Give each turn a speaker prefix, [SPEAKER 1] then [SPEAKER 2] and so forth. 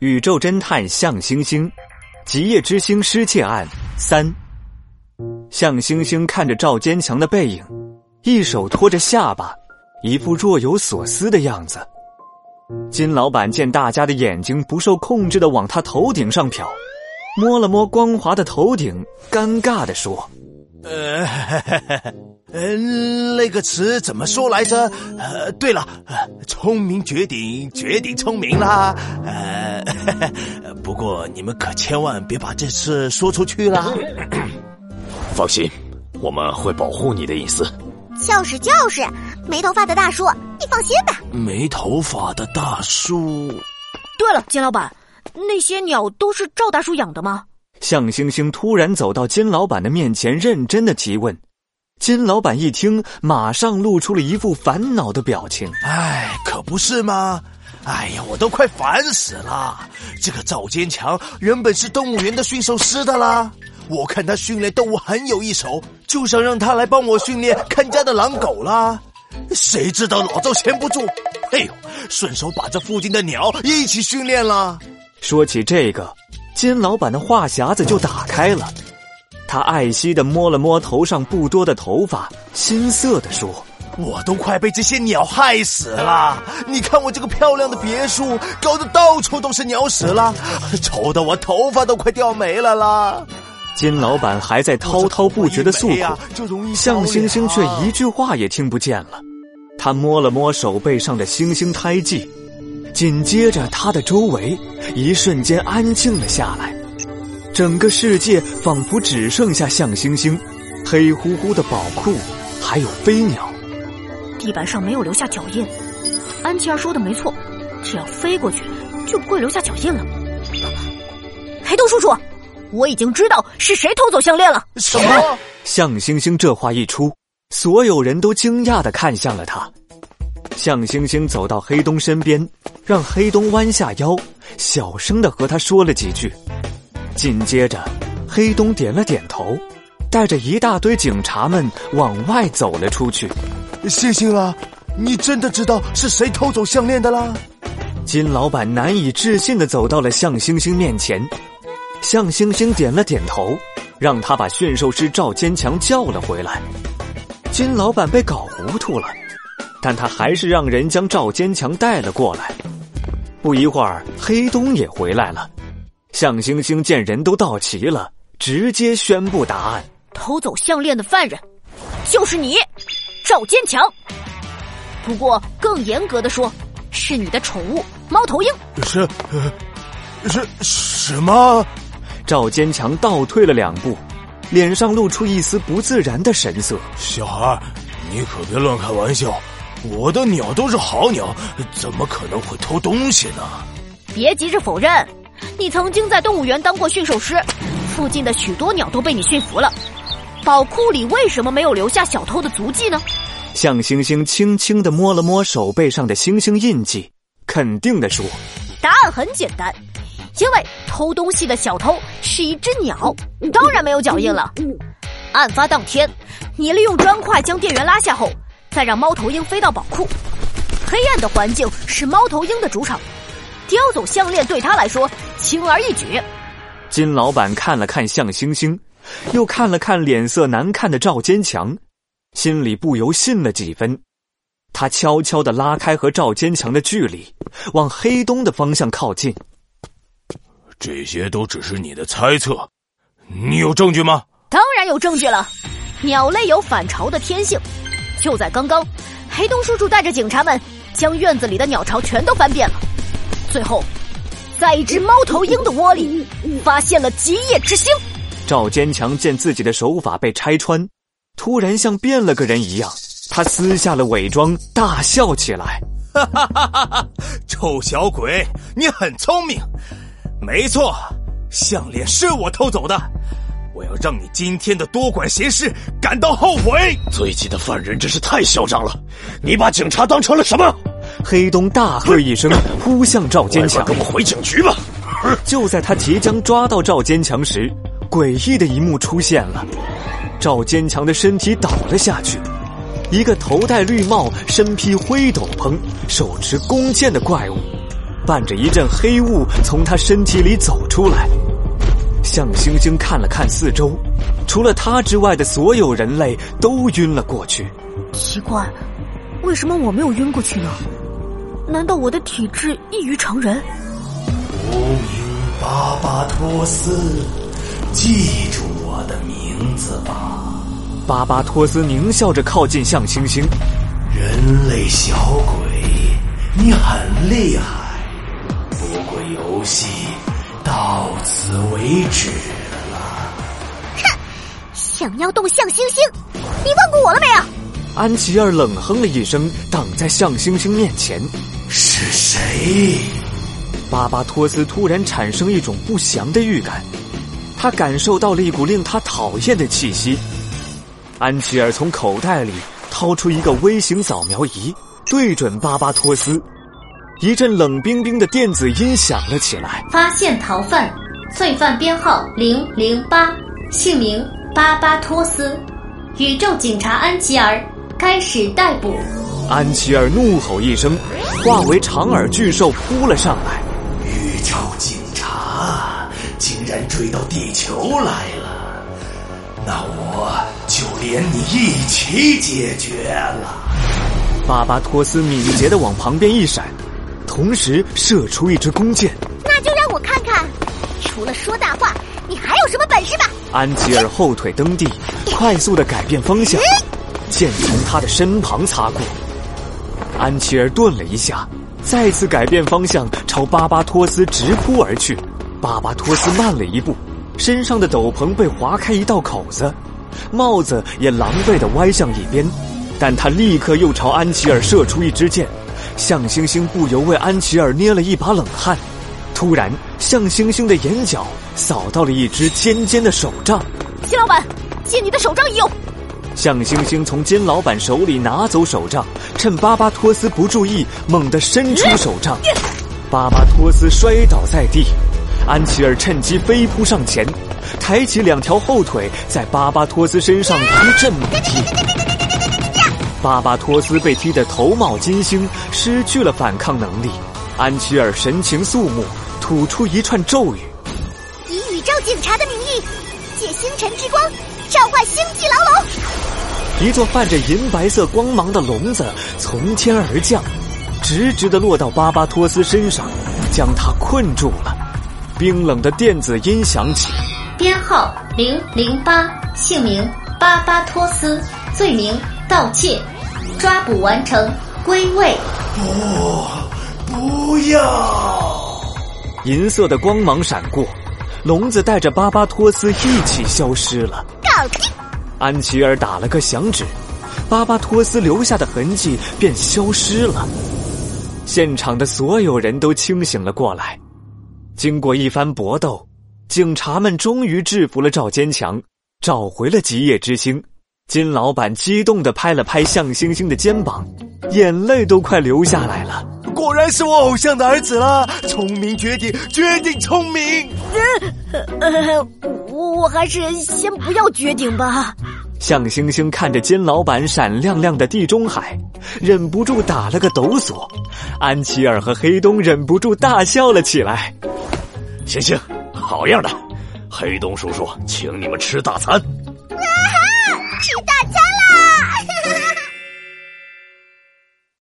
[SPEAKER 1] 宇宙侦探向星星，极夜之星失窃案三。向星星看着赵坚强的背影，一手托着下巴，一副若有所思的样子。金老板见大家的眼睛不受控制的往他头顶上瞟，摸了摸光滑的头顶，尴尬的说：“
[SPEAKER 2] 呃，嗯，那个词怎么说来着？呃，对了，聪明绝顶，绝顶聪明啦。呃，不过你们可千万别把这事说出去啦。
[SPEAKER 3] 放心，我们会保护你的隐私。
[SPEAKER 4] 就是就是，没头发的大叔，你放心吧。
[SPEAKER 2] 没头发的大叔。
[SPEAKER 5] 对了，金老板，那些鸟都是赵大叔养的吗？
[SPEAKER 1] 向星星突然走到金老板的面前，认真的提问。金老板一听，马上露出了一副烦恼的表情。
[SPEAKER 2] 哎，可不是吗？哎呀，我都快烦死了！这个赵坚强原本是动物园的驯兽师的啦，我看他训练动物很有一手，就想让他来帮我训练看家的狼狗啦。谁知道老赵闲不住，哎呦，顺手把这附近的鸟一起训练了。
[SPEAKER 1] 说起这个。金老板的话匣子就打开了，他爱惜的摸了摸头上不多的头发，心塞的说：“
[SPEAKER 2] 我都快被这些鸟害死了！你看我这个漂亮的别墅，搞得到处都是鸟屎了，丑的我头发都快掉没了啦！”
[SPEAKER 1] 金老板还在滔滔不绝的诉苦，向星星却一句话也听不见了。他摸了摸手背上的星星胎记。紧接着，他的周围一瞬间安静了下来，整个世界仿佛只剩下向星星、黑乎乎的宝库，还有飞鸟。
[SPEAKER 5] 地板上没有留下脚印，安琪儿说的没错，只要飞过去，就不会留下脚印了。黑洞叔叔，我已经知道是谁偷走项链了。
[SPEAKER 2] 什么？
[SPEAKER 1] 向星星这话一出，所有人都惊讶的看向了他。向星星走到黑东身边，让黑东弯下腰，小声的和他说了几句。紧接着，黑东点了点头，带着一大堆警察们往外走了出去。
[SPEAKER 2] 星星啊，你真的知道是谁偷走项链的啦？
[SPEAKER 1] 金老板难以置信的走到了向星星面前，向星星点了点头，让他把驯兽师赵坚强叫了回来。金老板被搞糊涂了。但他还是让人将赵坚强带了过来。不一会儿，黑东也回来了。向星星见人都到齐了，直接宣布答案：
[SPEAKER 5] 偷走项链的犯人就是你，赵坚强。不过更严格的说，是你的宠物猫头鹰。
[SPEAKER 2] 是，是什么？
[SPEAKER 1] 赵坚强倒退了两步，脸上露出一丝不自然的神色。
[SPEAKER 2] 小孩，你可别乱开玩笑。我的鸟都是好鸟，怎么可能会偷东西呢？
[SPEAKER 5] 别急着否认，你曾经在动物园当过驯兽师，附近的许多鸟都被你驯服了。宝库里为什么没有留下小偷的足迹呢？
[SPEAKER 1] 向星星轻轻的摸了摸手背上的星星印记，肯定的说：“
[SPEAKER 5] 答案很简单，因为偷东西的小偷是一只鸟，当然没有脚印了。案发当天，你利用砖块将店员拉下后。”再让猫头鹰飞到宝库，黑暗的环境是猫头鹰的主场，叼走项链对他来说轻而易举。
[SPEAKER 1] 金老板看了看向星星，又看了看脸色难看的赵坚强，心里不由信了几分。他悄悄的拉开和赵坚强的距离，往黑东的方向靠近。
[SPEAKER 2] 这些都只是你的猜测，你有证据吗？
[SPEAKER 5] 当然有证据了，鸟类有反巢的天性。就在刚刚，黑洞叔叔带着警察们将院子里的鸟巢全都翻遍了。最后，在一只猫头鹰的窝里发现了极夜之星。
[SPEAKER 1] 赵坚强见自己的手法被拆穿，突然像变了个人一样，他撕下了伪装，大笑起来：“哈哈哈
[SPEAKER 2] 哈哈！臭小鬼，你很聪明。没错，项链是我偷走的。”我要让你今天的多管闲事感到后悔！
[SPEAKER 3] 最近的犯人真是太嚣张了，你把警察当成了什么？
[SPEAKER 1] 黑东大喝一声，扑向赵坚强：“
[SPEAKER 3] 跟我回警局吧！”
[SPEAKER 1] 就在他即将抓到赵坚强时，诡异的一幕出现了：赵坚强的身体倒了下去，一个头戴绿帽、身披灰斗篷、手持弓箭的怪物，伴着一阵黑雾从他身体里走出来。向星星看了看四周，除了他之外的所有人类都晕了过去。
[SPEAKER 5] 奇怪，为什么我没有晕过去呢？难道我的体质异于常人？
[SPEAKER 2] 无名巴巴托斯，记住我的名字吧。
[SPEAKER 1] 巴巴托斯狞笑着靠近向星星。
[SPEAKER 2] 人类小鬼，你很厉害，不过游戏到此为止了。
[SPEAKER 4] 哼，想要动向星星，你问过我了没有？
[SPEAKER 1] 安琪儿冷哼了一声，挡在向星星面前。
[SPEAKER 2] 是谁？
[SPEAKER 1] 巴巴托斯突然产生一种不祥的预感，他感受到了一股令他讨厌的气息。安琪儿从口袋里掏出一个微型扫描仪，对准巴巴托斯，一阵冷冰冰的电子音响了起来。
[SPEAKER 6] 发现逃犯，罪犯编号零零八，姓名巴巴托斯，宇宙警察安琪儿。开始逮捕！
[SPEAKER 1] 安琪儿怒吼一声，化为长耳巨兽扑了上来。
[SPEAKER 2] 宇宙警察竟然追到地球来了，那我就连你一起解决了。
[SPEAKER 1] 巴巴托斯敏捷的往旁边一闪，同时射出一支弓箭。
[SPEAKER 4] 那就让我看看，除了说大话，你还有什么本事吧！
[SPEAKER 1] 安琪尔后腿蹬地，快速的改变方向。箭从他的身旁擦过，安琪儿顿了一下，再次改变方向朝巴巴托斯直扑而去。巴巴托斯慢了一步，身上的斗篷被划开一道口子，帽子也狼狈的歪向一边。但他立刻又朝安琪儿射出一支箭，向星星不由为安琪儿捏了一把冷汗。突然，向星星的眼角扫到了一只尖尖的手杖。
[SPEAKER 5] 金老板，借你的手杖一用。
[SPEAKER 1] 向星星从金老板手里拿走手杖，趁巴巴托斯不注意，猛地伸出手杖，巴巴托斯摔倒在地。安琪儿趁机飞扑上前，抬起两条后腿，在巴巴托斯身上一阵猛踢。巴巴托斯被踢得头冒金星，失去了反抗能力。安琪儿神情肃穆，吐出一串咒语：“
[SPEAKER 4] 以宇宙警察的名义，借星辰之光。”召唤星际牢笼，
[SPEAKER 1] 一座泛着银白色光芒的笼子从天而降，直直的落到巴巴托斯身上，将他困住了。冰冷的电子音响起，
[SPEAKER 6] 编号零零八，姓名巴巴托斯，罪名盗窃，抓捕完成，归位。
[SPEAKER 2] 不，不要！
[SPEAKER 1] 银色的光芒闪过，笼子带着巴巴托斯一起消失了。安琪儿打了个响指，巴巴托斯留下的痕迹便消失了。现场的所有人都清醒了过来。经过一番搏斗，警察们终于制服了赵坚强，找回了极夜之星。金老板激动的拍了拍向星星的肩膀，眼泪都快流下来了。
[SPEAKER 2] 果然是我偶像的儿子了，聪明绝顶，绝顶聪明。
[SPEAKER 5] 呃呃，我我还是先不要绝顶吧。
[SPEAKER 1] 向星星看着金老板闪亮亮的地中海，忍不住打了个抖擞。安琪儿和黑东忍不住大笑了起来。
[SPEAKER 3] 星星，好样的！黑东叔叔请你们吃大餐。